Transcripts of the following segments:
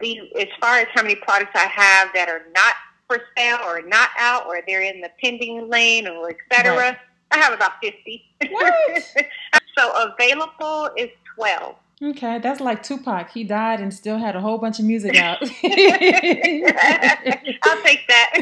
the as far as how many products I have that are not for sale or not out or they're in the pending lane or et cetera, right. I have about 50. What? so available is 12. Okay, that's like Tupac. He died and still had a whole bunch of music out. I'll take that.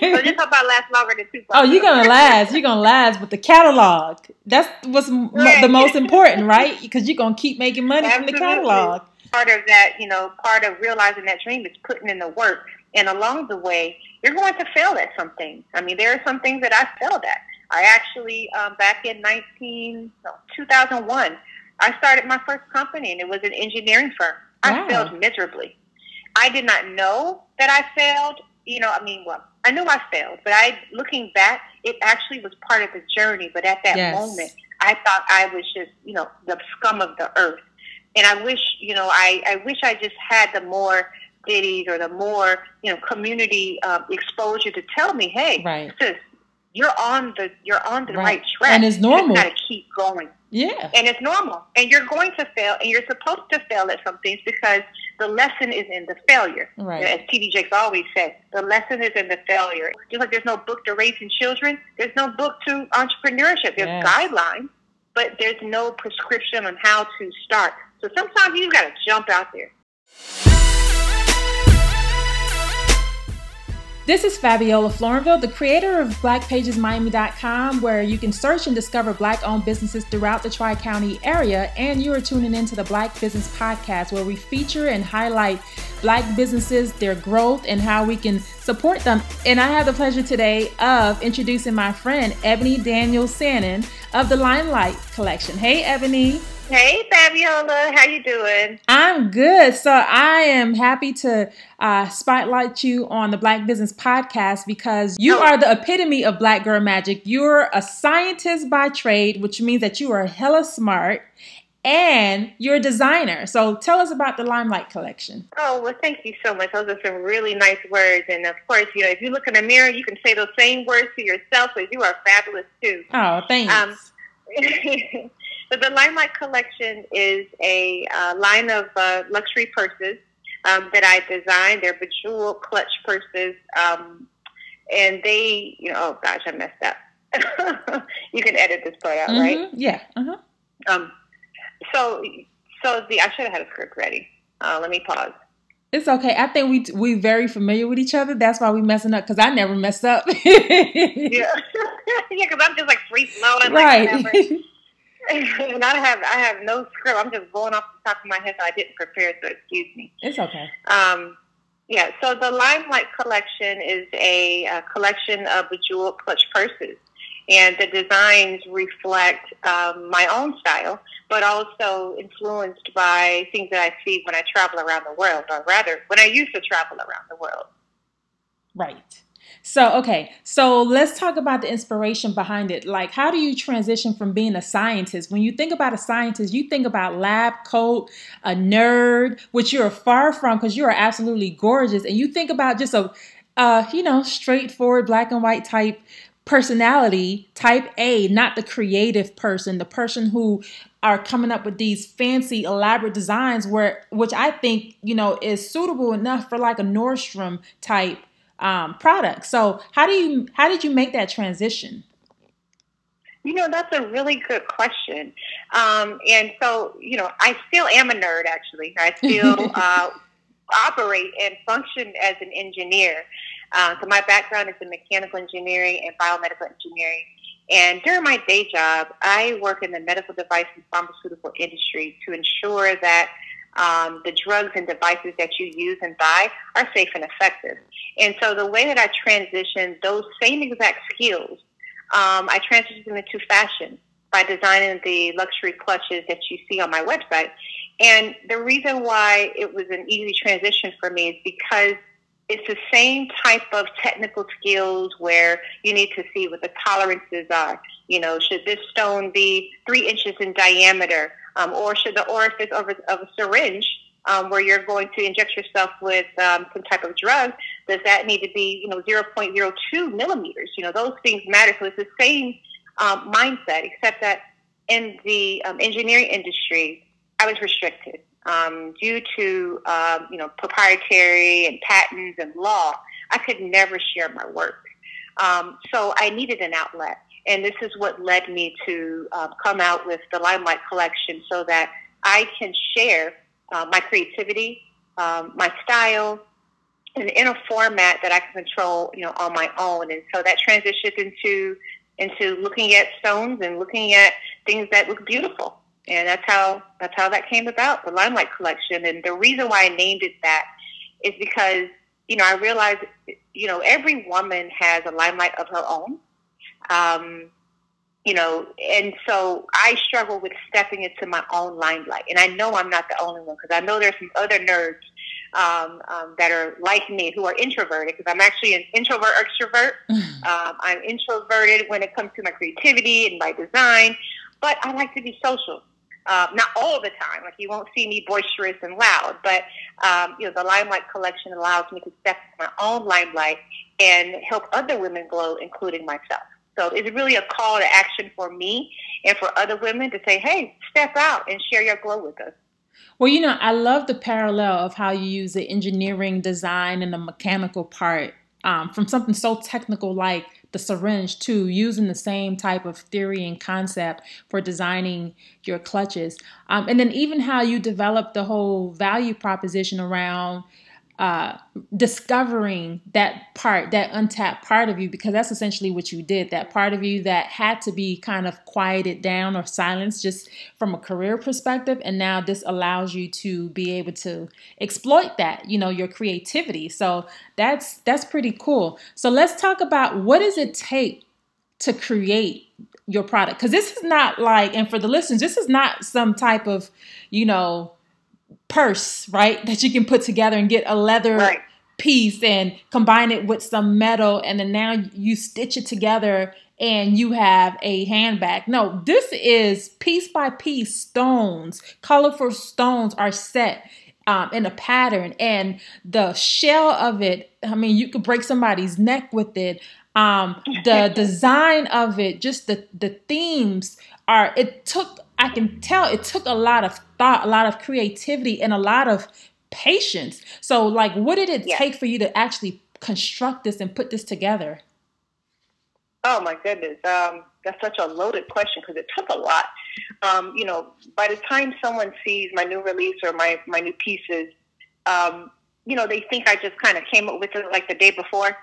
so just hope I last longer than Tupac. Oh, you're gonna last. You're gonna last with the catalog. That's what's right. the most important, right? Because you're gonna keep making money Absolutely. from the catalog. Part of that, you know, part of realizing that dream is putting in the work, and along the way, you're going to fail at some things. I mean, there are some things that I failed at. I actually, um, back in 19, no, 2001, I started my first company and it was an engineering firm. Wow. I failed miserably. I did not know that I failed. You know, I mean, well, I knew I failed, but I, looking back, it actually was part of the journey. But at that yes. moment, I thought I was just, you know, the scum of the earth. And I wish, you know, I, I wish I just had the more cities or the more, you know, community uh, exposure to tell me, hey, right. sis, you're on the you're on the right, right track. And it's normal. You got to keep going. Yeah. And it's normal. And you're going to fail, and you're supposed to fail at some things because the lesson is in the failure. Right. As T.D. Jakes always said, the lesson is in the failure. Just like there's no book to raising children, there's no book to entrepreneurship. There's yes. guidelines, but there's no prescription on how to start. So sometimes you've got to jump out there. This is Fabiola Florenville, the creator of BlackPagesMiami.com, where you can search and discover Black owned businesses throughout the Tri County area. And you are tuning into the Black Business Podcast, where we feature and highlight Black businesses, their growth, and how we can support them. And I have the pleasure today of introducing my friend, Ebony Daniel Sannon of the Limelight Collection. Hey, Ebony. Hey, Fabiola, how you doing? I'm good. So I am happy to uh, spotlight you on the Black Business Podcast because you oh. are the epitome of Black girl magic. You're a scientist by trade, which means that you are hella smart, and you're a designer. So tell us about the Limelight Collection. Oh, well, thank you so much. Those are some really nice words. And of course, you know, if you look in the mirror, you can say those same words to yourself, but you are fabulous too. Oh, thanks. Um, So the Limelight Collection is a uh, line of uh, luxury purses um, that I designed. They're bejeweled clutch purses, um, and they, you know, oh gosh, I messed up. you can edit this part out, mm-hmm. right? Yeah. Uh-huh. Um. So, so the I should have had a script ready. Uh, let me pause. It's okay. I think we we very familiar with each other. That's why we messing up because I never mess up. yeah, yeah, because I'm just like free flowing, right? Like, and I have I have no script. I'm just going off the top of my head, so I didn't prepare. So excuse me. It's okay. Um, yeah. So the Limelight collection is a, a collection of bejeweled clutch purses, and the designs reflect um, my own style, but also influenced by things that I see when I travel around the world, or rather, when I used to travel around the world. Right. So, okay, so let's talk about the inspiration behind it. Like, how do you transition from being a scientist? When you think about a scientist, you think about lab coat, a nerd, which you're far from because you are absolutely gorgeous. And you think about just a, uh, you know, straightforward black and white type personality, type A, not the creative person, the person who are coming up with these fancy elaborate designs where which I think, you know, is suitable enough for like a Nordstrom type um, product. So how do you how did you make that transition? You know, that's a really good question. Um, and so, you know, I still am a nerd. Actually, I still uh, operate and function as an engineer. Uh, so my background is in mechanical engineering and biomedical engineering. And during my day job, I work in the medical device and pharmaceutical industry to ensure that um, the drugs and devices that you use and buy are safe and effective. And so the way that I transitioned those same exact skills, um, I transitioned them into fashion by designing the luxury clutches that you see on my website. And the reason why it was an easy transition for me is because it's the same type of technical skills where you need to see what the tolerances are. You know, should this stone be three inches in diameter? Um, or should the orifice of a, of a syringe um, where you're going to inject yourself with um, some type of drug, does that need to be, you know, 0.02 millimeters? You know, those things matter. So it's the same um, mindset, except that in the um, engineering industry, I was restricted. Um, due to um, you know proprietary and patents and law, I could never share my work. Um, so I needed an outlet, and this is what led me to uh, come out with the Limelight Collection, so that I can share uh, my creativity, um, my style, in, in a format that I can control, you know, on my own. And so that transitioned into into looking at stones and looking at things that look beautiful. And that's how that's how that came about, the Limelight Collection. And the reason why I named it that is because, you know, I realized, you know, every woman has a limelight of her own. Um, you know, and so I struggle with stepping into my own limelight. And I know I'm not the only one because I know there's some other nerds um, um, that are like me who are introverted because I'm actually an introvert extrovert. um, I'm introverted when it comes to my creativity and my design, but I like to be social. Uh, not all the time, like you won't see me boisterous and loud, but um, you know the Limelight Collection allows me to step into my own limelight and help other women glow, including myself. So it's really a call to action for me and for other women to say, hey, step out and share your glow with us. Well, you know, I love the parallel of how you use the engineering design and the mechanical part um, from something so technical like the syringe too, using the same type of theory and concept for designing your clutches. Um, and then even how you develop the whole value proposition around uh, discovering that part, that untapped part of you, because that's essentially what you did. That part of you that had to be kind of quieted down or silenced just from a career perspective. And now this allows you to be able to exploit that, you know, your creativity. So that's that's pretty cool. So let's talk about what does it take to create your product? Because this is not like, and for the listeners, this is not some type of, you know, purse, right? That you can put together and get a leather right. piece and combine it with some metal, and then now you stitch it together and you have a handbag. No, this is piece by piece stones. Colorful stones are set um, in a pattern, and the shell of it. I mean, you could break somebody's neck with it. Um, the design of it, just the the themes are. It took I can tell it took a lot of thought, a lot of creativity, and a lot of patience. So, like, what did it yeah. take for you to actually construct this and put this together? Oh my goodness, um, that's such a loaded question because it took a lot. Um, you know, by the time someone sees my new release or my my new pieces, um, you know, they think I just kind of came up with it like the day before.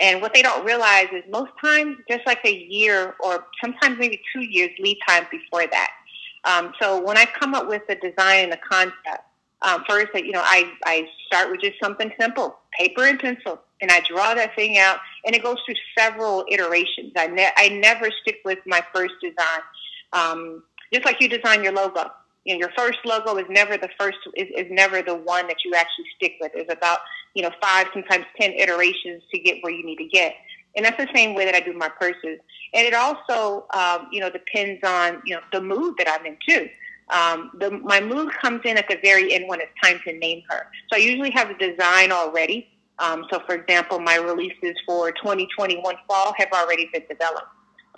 And what they don't realize is most times, just like a year or sometimes maybe two years lead time before that. Um, so when I come up with the design and the concept, um, first, you know, I, I start with just something simple, paper and pencil, and I draw that thing out, and it goes through several iterations. I, ne- I never stick with my first design. Um, just like you design your logo, you know, your first logo is never the first, is, is never the one that you actually stick with. It's about, you know, five, sometimes 10 iterations to get where you need to get. And that's the same way that I do my purses. And it also, um, you know, depends on, you know, the mood that I'm in too. Um, the, my mood comes in at the very end when it's time to name her. So I usually have a design already. Um, so, for example, my releases for 2021 fall have already been developed.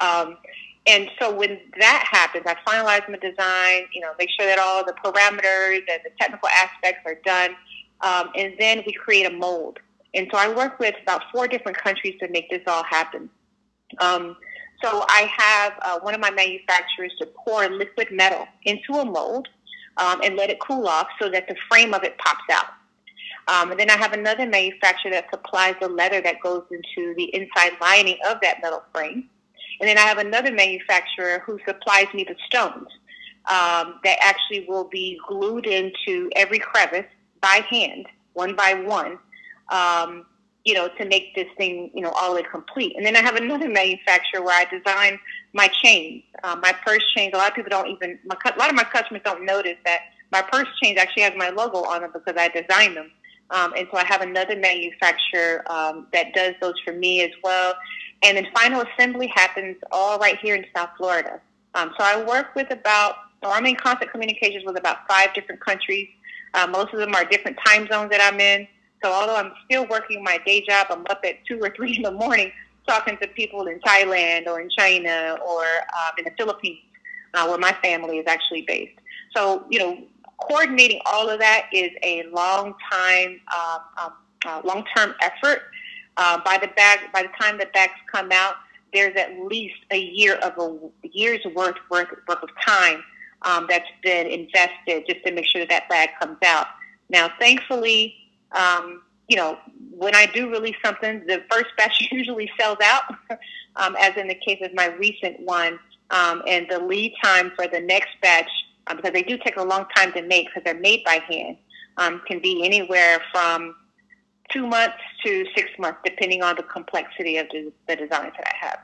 Um, and so when that happens, I finalize my design, you know, make sure that all the parameters and the technical aspects are done. Um, and then we create a mold. And so I work with about four different countries to make this all happen. Um, so I have uh, one of my manufacturers to pour liquid metal into a mold um, and let it cool off so that the frame of it pops out. Um, and then I have another manufacturer that supplies the leather that goes into the inside lining of that metal frame. And then I have another manufacturer who supplies me the stones um, that actually will be glued into every crevice by hand, one by one, um, you know, to make this thing, you know, all in complete. And then I have another manufacturer where I design my chains, um, my purse chains. A lot of people don't even, my, a lot of my customers don't notice that my purse chains actually has my logo on them because I designed them. Um, and so I have another manufacturer um, that does those for me as well. And then final assembly happens all right here in South Florida. Um, so I work with about, or I'm in constant communications with about five different countries. Uh, most of them are different time zones that I'm in. So although I'm still working my day job, I'm up at two or three in the morning talking to people in Thailand or in China or um, in the Philippines, uh, where my family is actually based. So you know, coordinating all of that is a long time, um, um, uh, long term effort. Uh, by the bag, by the time the bags come out, there's at least a year of a year's worth worth, worth of time um, that's been invested just to make sure that that bag comes out. Now, thankfully, um, you know, when I do release something, the first batch usually sells out, um, as in the case of my recent one. Um, and the lead time for the next batch, um, because they do take a long time to make because they're made by hand, um, can be anywhere from two months to six months, depending on the complexity of the, the designs that I have.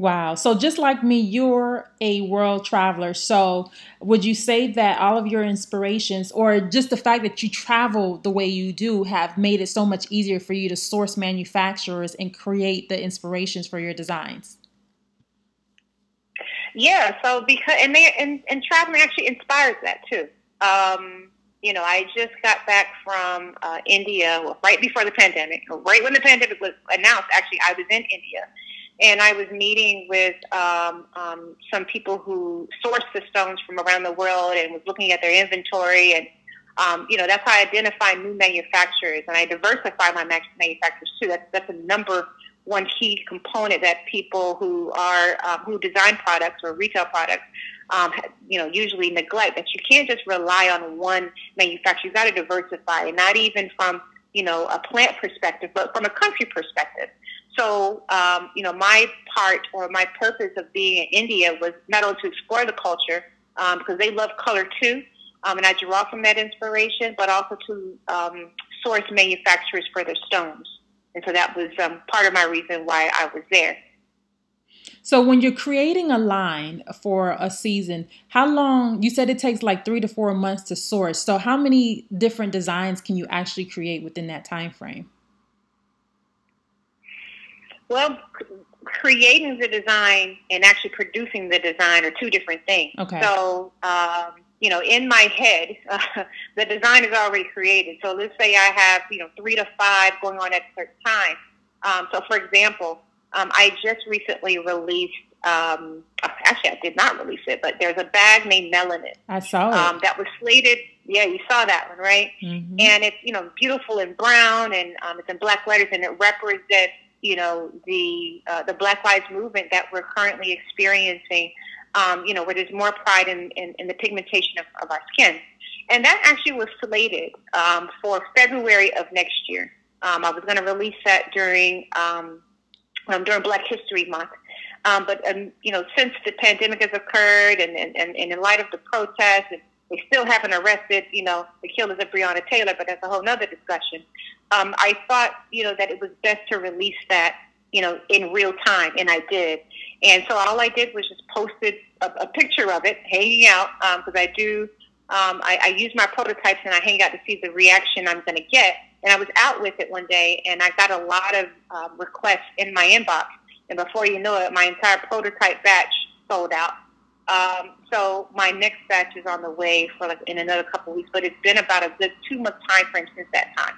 Wow. So just like me, you're a world traveler. So would you say that all of your inspirations or just the fact that you travel the way you do have made it so much easier for you to source manufacturers and create the inspirations for your designs? Yeah, so because and they and, and traveling actually inspires that too. Um, you know, I just got back from uh, India well, right before the pandemic, right when the pandemic was announced. Actually, I was in India, and I was meeting with um, um, some people who source the stones from around the world and was looking at their inventory and um, you know that's how I identify new manufacturers and I diversify my manufacturers too. That's that's a number one key component that people who are um, who design products or retail products um, you know usually neglect that you can't just rely on one manufacturer. You've got to diversify, and not even from you know a plant perspective, but from a country perspective. So, um, you know, my part or my purpose of being in India was not only to explore the culture, um, because they love color too, um, and I draw from that inspiration, but also to um, source manufacturers for their stones. And so that was um, part of my reason why I was there. So when you're creating a line for a season, how long? You said it takes like three to four months to source. So how many different designs can you actually create within that time frame? Well, creating the design and actually producing the design are two different things. Okay. So, um, you know, in my head, uh, the design is already created. So let's say I have, you know, three to five going on at a certain time. Um, so, for example, um, I just recently released. Um, actually, I did not release it, but there's a bag named Melanin. I saw it. Um, that was slated. Yeah, you saw that one, right? Mm-hmm. And it's you know beautiful in brown, and um, it's in black letters, and it represents you know, the uh, the Black Lives Movement that we're currently experiencing, um, you know, where there's more pride in, in, in the pigmentation of, of, our skin. And that actually was slated um, for February of next year. Um, I was going to release that during um, um, during Black History Month. Um, but, you know, since the pandemic has occurred and, and, and in light of the protests, and they still haven't arrested, you know, the killers of Breonna Taylor, but that's a whole other discussion um, I thought, you know, that it was best to release that, you know, in real time, and I did. And so all I did was just posted a, a picture of it hanging out because um, I do. Um, I, I use my prototypes and I hang out to see the reaction I'm going to get. And I was out with it one day, and I got a lot of uh, requests in my inbox. And before you know it, my entire prototype batch sold out. Um, so my next batch is on the way for like in another couple of weeks, but it's been about a good two month time frame since that time.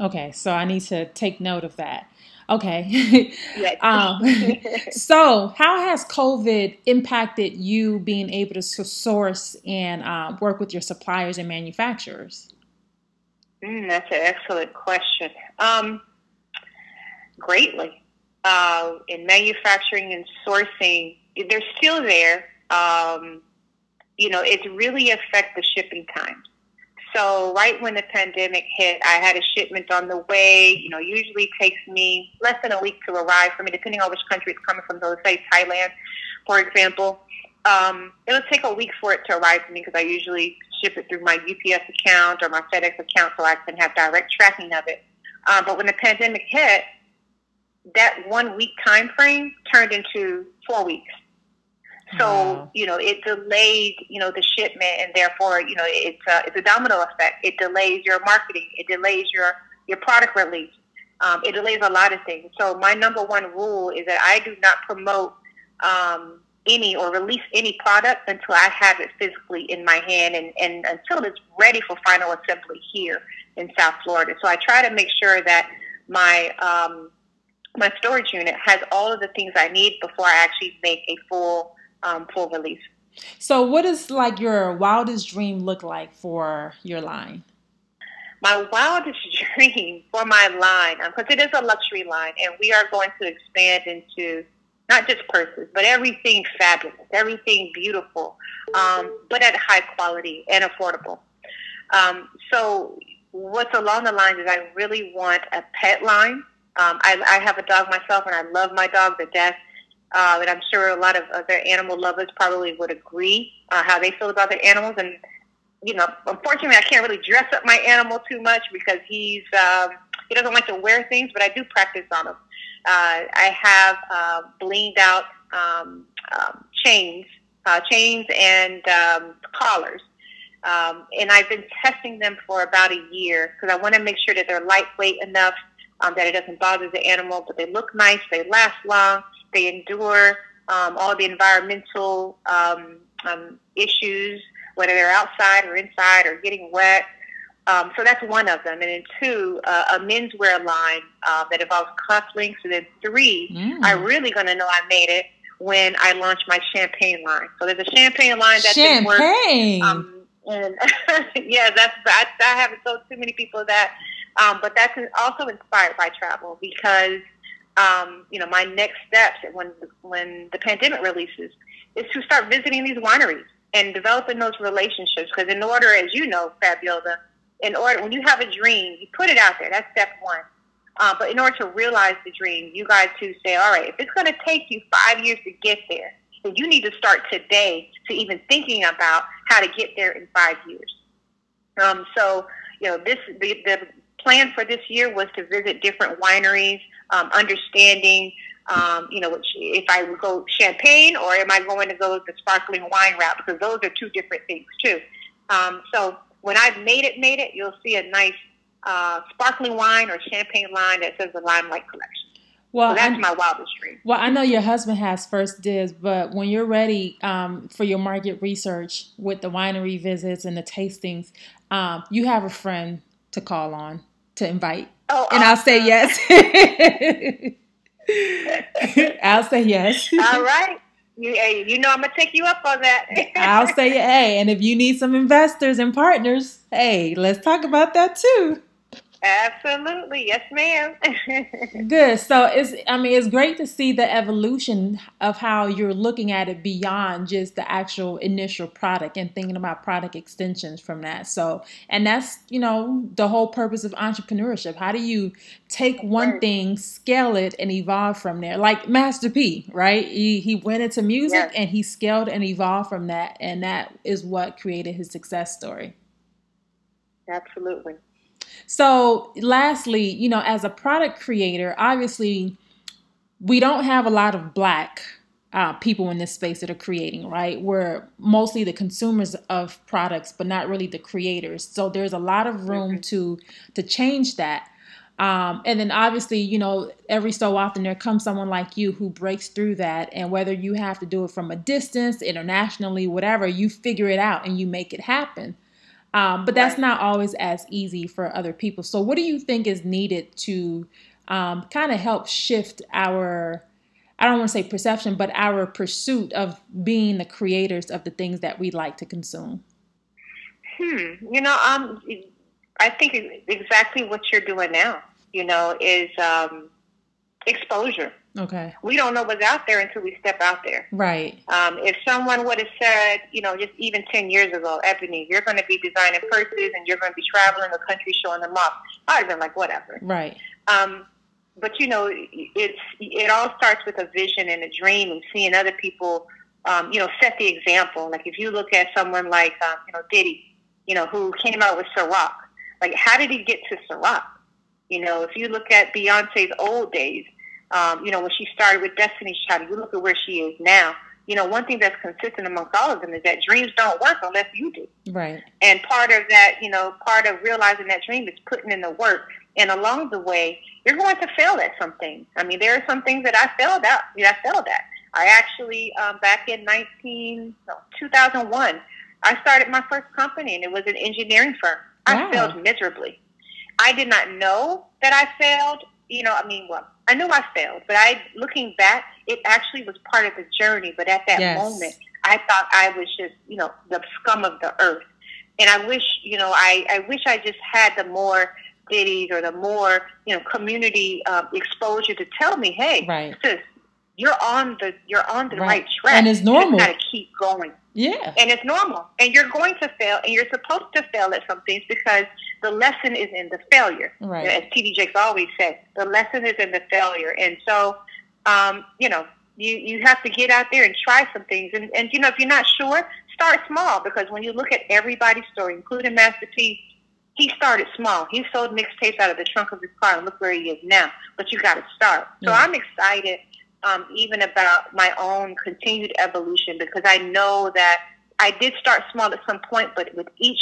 Okay, so I need to take note of that. Okay. um, so, how has COVID impacted you being able to source and uh, work with your suppliers and manufacturers? Mm, that's an excellent question. Um, greatly. Uh, in manufacturing and sourcing, they're still there. Um, you know, it's really affect the shipping times. So right when the pandemic hit, I had a shipment on the way. You know, usually takes me less than a week to arrive for me, depending on which country it's coming from. So say Thailand, for example. Um, it'll take a week for it to arrive to me because I usually ship it through my UPS account or my FedEx account so I can have direct tracking of it. Um, but when the pandemic hit, that one week time frame turned into four weeks. So wow. you know it delayed you know the shipment, and therefore you know it's a, it's a domino effect. It delays your marketing. It delays your your product release. Um, it delays a lot of things. So my number one rule is that I do not promote um, any or release any product until I have it physically in my hand and, and until it's ready for final assembly here in South Florida. So I try to make sure that my um, my storage unit has all of the things I need before I actually make a full um, full release. So, what does like your wildest dream look like for your line? My wildest dream for my line, because um, it is a luxury line, and we are going to expand into not just purses, but everything fabulous, everything beautiful, um, but at high quality and affordable. Um, so, what's along the lines is I really want a pet line. Um, I, I have a dog myself, and I love my dog to death. Uh, and I'm sure a lot of other animal lovers probably would agree uh, how they feel about their animals. And you know, unfortunately, I can't really dress up my animal too much because he's um, he doesn't like to wear things, but I do practice on him. Uh, I have uh, blinged out um, um, chains, uh, chains and um, collars. Um, and I've been testing them for about a year because I want to make sure that they're lightweight enough um, that it doesn't bother the animal, but they look nice, they last long, they endure um, all the environmental um, um, issues, whether they're outside or inside or getting wet. Um, so that's one of them. And then two, uh, a menswear line uh, that involves cufflinks. And then three, mm. I'm really going to know I made it when I launch my champagne line. So there's a champagne line that's champagne. Um, and yeah, that's I, I haven't told too many people that, um, but that's also inspired by travel because um, you know my next steps when when the pandemic releases is to start visiting these wineries and developing those relationships. Because in order, as you know, Fabiola, in order when you have a dream, you put it out there. That's step one. Uh, but in order to realize the dream, you guys to say, all right, if it's going to take you five years to get there, then you need to start today to even thinking about how to get there in five years. Um, so, you know, this the, the plan for this year was to visit different wineries, um, understanding, um, you know, which, if I would go champagne or am I going to go the sparkling wine route because those are two different things too. Um, so when I've made it, made it, you'll see a nice uh, sparkling wine or champagne line that says the Limelight Collection. Well, so that's I, my wildest dream. Well, I know your husband has first dibs, but when you're ready um, for your market research with the winery visits and the tastings, um, you have a friend to call on to invite. Oh, and awesome. I'll say yes. I'll say yes. All right. You, you know I'm gonna take you up on that. I'll say hey, and if you need some investors and partners, hey, let's talk about that too. Absolutely. Yes, ma'am. Good. So it's I mean it's great to see the evolution of how you're looking at it beyond just the actual initial product and thinking about product extensions from that. So and that's, you know, the whole purpose of entrepreneurship. How do you take one thing, scale it and evolve from there? Like Master P, right? He he went into music yes. and he scaled and evolved from that and that is what created his success story. Absolutely. So, lastly, you know, as a product creator, obviously, we don't have a lot of black uh, people in this space that are creating, right? We're mostly the consumers of products, but not really the creators. So there's a lot of room mm-hmm. to to change that. Um, and then obviously, you know, every so often there comes someone like you who breaks through that. And whether you have to do it from a distance, internationally, whatever, you figure it out and you make it happen. Um, but that's not always as easy for other people. So, what do you think is needed to um, kind of help shift our, I don't want to say perception, but our pursuit of being the creators of the things that we like to consume? Hmm. You know, um, I think exactly what you're doing now, you know, is um, exposure. Okay. We don't know what's out there until we step out there. Right. Um, if someone would have said, you know, just even 10 years ago, Ebony, you're going to be designing purses and you're going to be traveling the country showing them off, I'd have been like, whatever. Right. Um, but, you know, it's, it all starts with a vision and a dream and seeing other people, um, you know, set the example. Like if you look at someone like, um, you know, Diddy, you know, who came out with Ciroc. Like, how did he get to Ciroc? You know, if you look at Beyonce's old days, um, you know, when she started with Destiny's Child, you look at where she is now. You know, one thing that's consistent amongst all of them is that dreams don't work unless you do. Right. And part of that, you know, part of realizing that dream is putting in the work. And along the way, you're going to fail at something. I mean, there are some things that I failed at. I failed at. I actually, um, back in 19, no, 2001, I started my first company, and it was an engineering firm. Wow. I failed miserably. I did not know that I failed. You know, I mean, well, I knew I failed, but I, looking back, it actually was part of the journey. But at that yes. moment, I thought I was just, you know, the scum of the earth. And I wish, you know, I, I wish I just had the more ditties or the more, you know, community uh, exposure to tell me, hey, right. sis, you're on the you're on the right, right track. And it's normal. You got to keep going. Yeah. And it's normal. And you're going to fail, and you're supposed to fail at some things because the lesson is in the failure. Right. As T.D. Jakes always said, the lesson is in the failure. And so, um, you know, you, you have to get out there and try some things. And, and, you know, if you're not sure, start small because when you look at everybody's story, including Master P, he started small. He sold mixtapes out of the trunk of his car and look where he is now. But you got to start. So yeah. I'm excited um, even about my own continued evolution because I know that I did start small at some point, but with each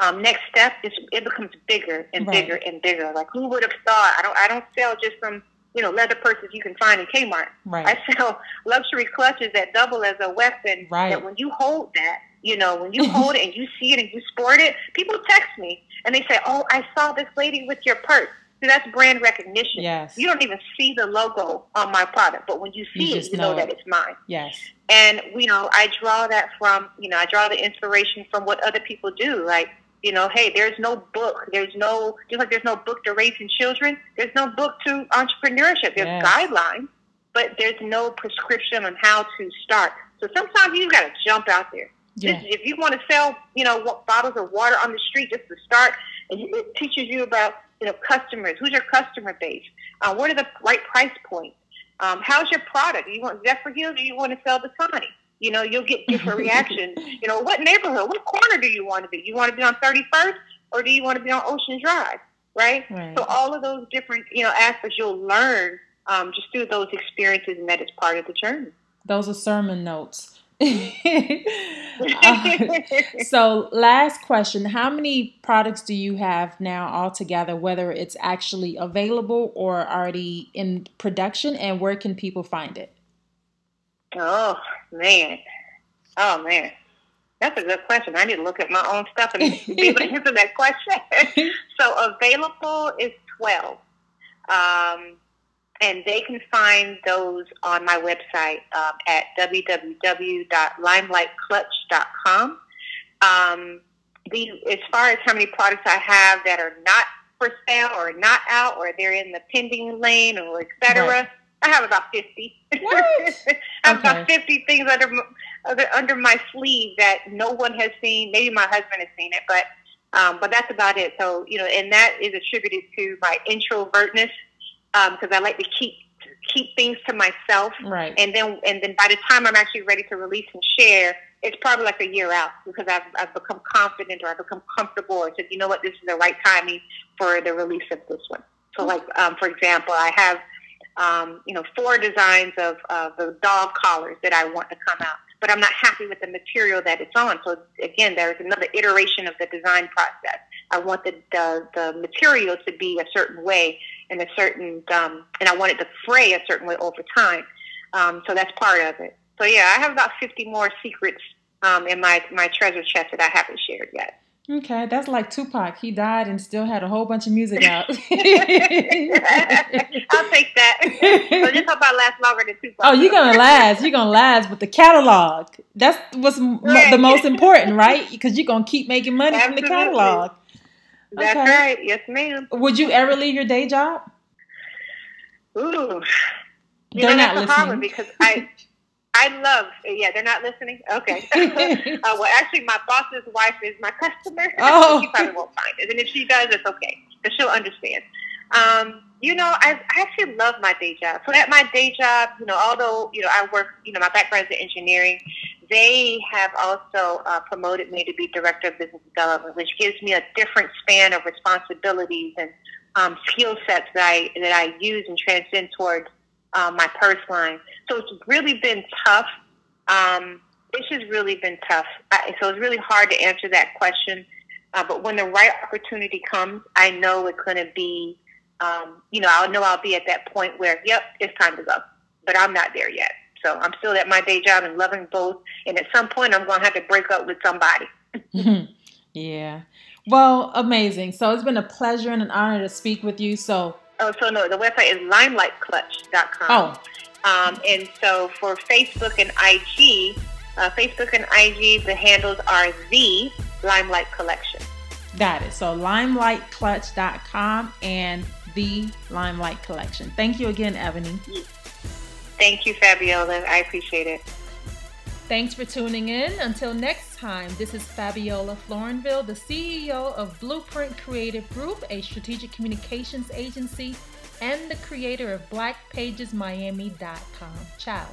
um, next step, it becomes bigger and right. bigger and bigger. Like who would have thought? I don't. I don't sell just some you know leather purses you can find in Kmart. Right. I sell luxury clutches that double as a weapon. Right. That when you hold that, you know, when you hold it and you see it and you sport it, people text me and they say, "Oh, I saw this lady with your purse." See, that's brand recognition. Yes. You don't even see the logo on my product, but when you see you it, you know, know, that it's mine. Yes. And you know, I draw that from you know, I draw the inspiration from what other people do. Like you know, hey, there's no book. There's no just like there's no book to raising children. There's no book to entrepreneurship. There's yes. guidelines, but there's no prescription on how to start. So sometimes you got to jump out there. Yeah. Just, if you want to sell, you know, bottles of water on the street just to start, and it teaches you about you know, customers? Who's your customer base? Uh, what are the right price points? Um, how's your product? Do you want Zephyrhills or do you want to sell the Dasani? You know, you'll get different reactions. You know, what neighborhood, what corner do you want to be? You want to be on 31st or do you want to be on Ocean Drive? Right? right. So all of those different, you know, aspects you'll learn um, just through those experiences and that is part of the journey. Those are sermon notes. Uh, so, last question How many products do you have now altogether, whether it's actually available or already in production, and where can people find it? Oh, man. Oh, man. That's a good question. I need to look at my own stuff and be able to answer that question. so, available is 12. Um, and they can find those on my website um, at www.limelightclutch.com. Um, the, as far as how many products I have that are not for sale or not out or they're in the pending lane or et cetera, right. I have about 50. What? I have okay. about 50 things under, under, under my sleeve that no one has seen. Maybe my husband has seen it, but um, but that's about it. So, you know, and that is attributed to my introvertness because um, I like to keep keep things to myself. Right. And then and then by the time I'm actually ready to release and share, it's probably like a year out because I've I've become confident or I've become comfortable or said, you know what, this is the right timing for the release of this one. So like um, for example, I have um, you know four designs of uh, the dog collars that I want to come out. But I'm not happy with the material that it's on. So again, there's another iteration of the design process. I want the, the, the material to be a certain way in a certain, um, and I want it to fray a certain way over time. Um, so that's part of it. So yeah, I have about 50 more secrets um, in my, my treasure chest that I haven't shared yet. Okay, that's like Tupac. He died and still had a whole bunch of music out. I'll take that. so just hope I last longer than Tupac. Oh, you're gonna last. You're gonna last with the catalog. That's what's right. m- the most important, right? Because you're gonna keep making money Absolutely. from the catalog. That's okay. right. Yes, ma'am. Would you ever leave your day job? Ooh. You they're know, not listening. because I, I love. Yeah, they're not listening. Okay. uh, well, actually, my boss's wife is my customer. Oh. she probably won't find it, and if she does, it's okay because she'll understand. Um, you know, I, I actually love my day job. So at my day job, you know, although you know I work, you know, my background is in engineering, they have also uh, promoted me to be director of business development, which gives me a different span of responsibilities and um, skill sets that I that I use and transcend towards uh, my purse line. So it's really been tough. Um, it's just really been tough. I, so it's really hard to answer that question. Uh, but when the right opportunity comes, I know it's going to be. Um, you know, I'll know I'll be at that point where, yep, it's time to go. But I'm not there yet. So I'm still at my day job and loving both. And at some point, I'm going to have to break up with somebody. yeah. Well, amazing. So it's been a pleasure and an honor to speak with you. So. Oh, so no, the website is limelightclutch.com. Oh. Um, and so for Facebook and IG, uh, Facebook and IG, the handles are the Limelight Collection. Got it. So limelightclutch.com and the Limelight Collection. Thank you again, Ebony. Thank you, Fabiola. I appreciate it. Thanks for tuning in. Until next time, this is Fabiola Florenville, the CEO of Blueprint Creative Group, a strategic communications agency, and the creator of BlackPagesMiami.com. Ciao.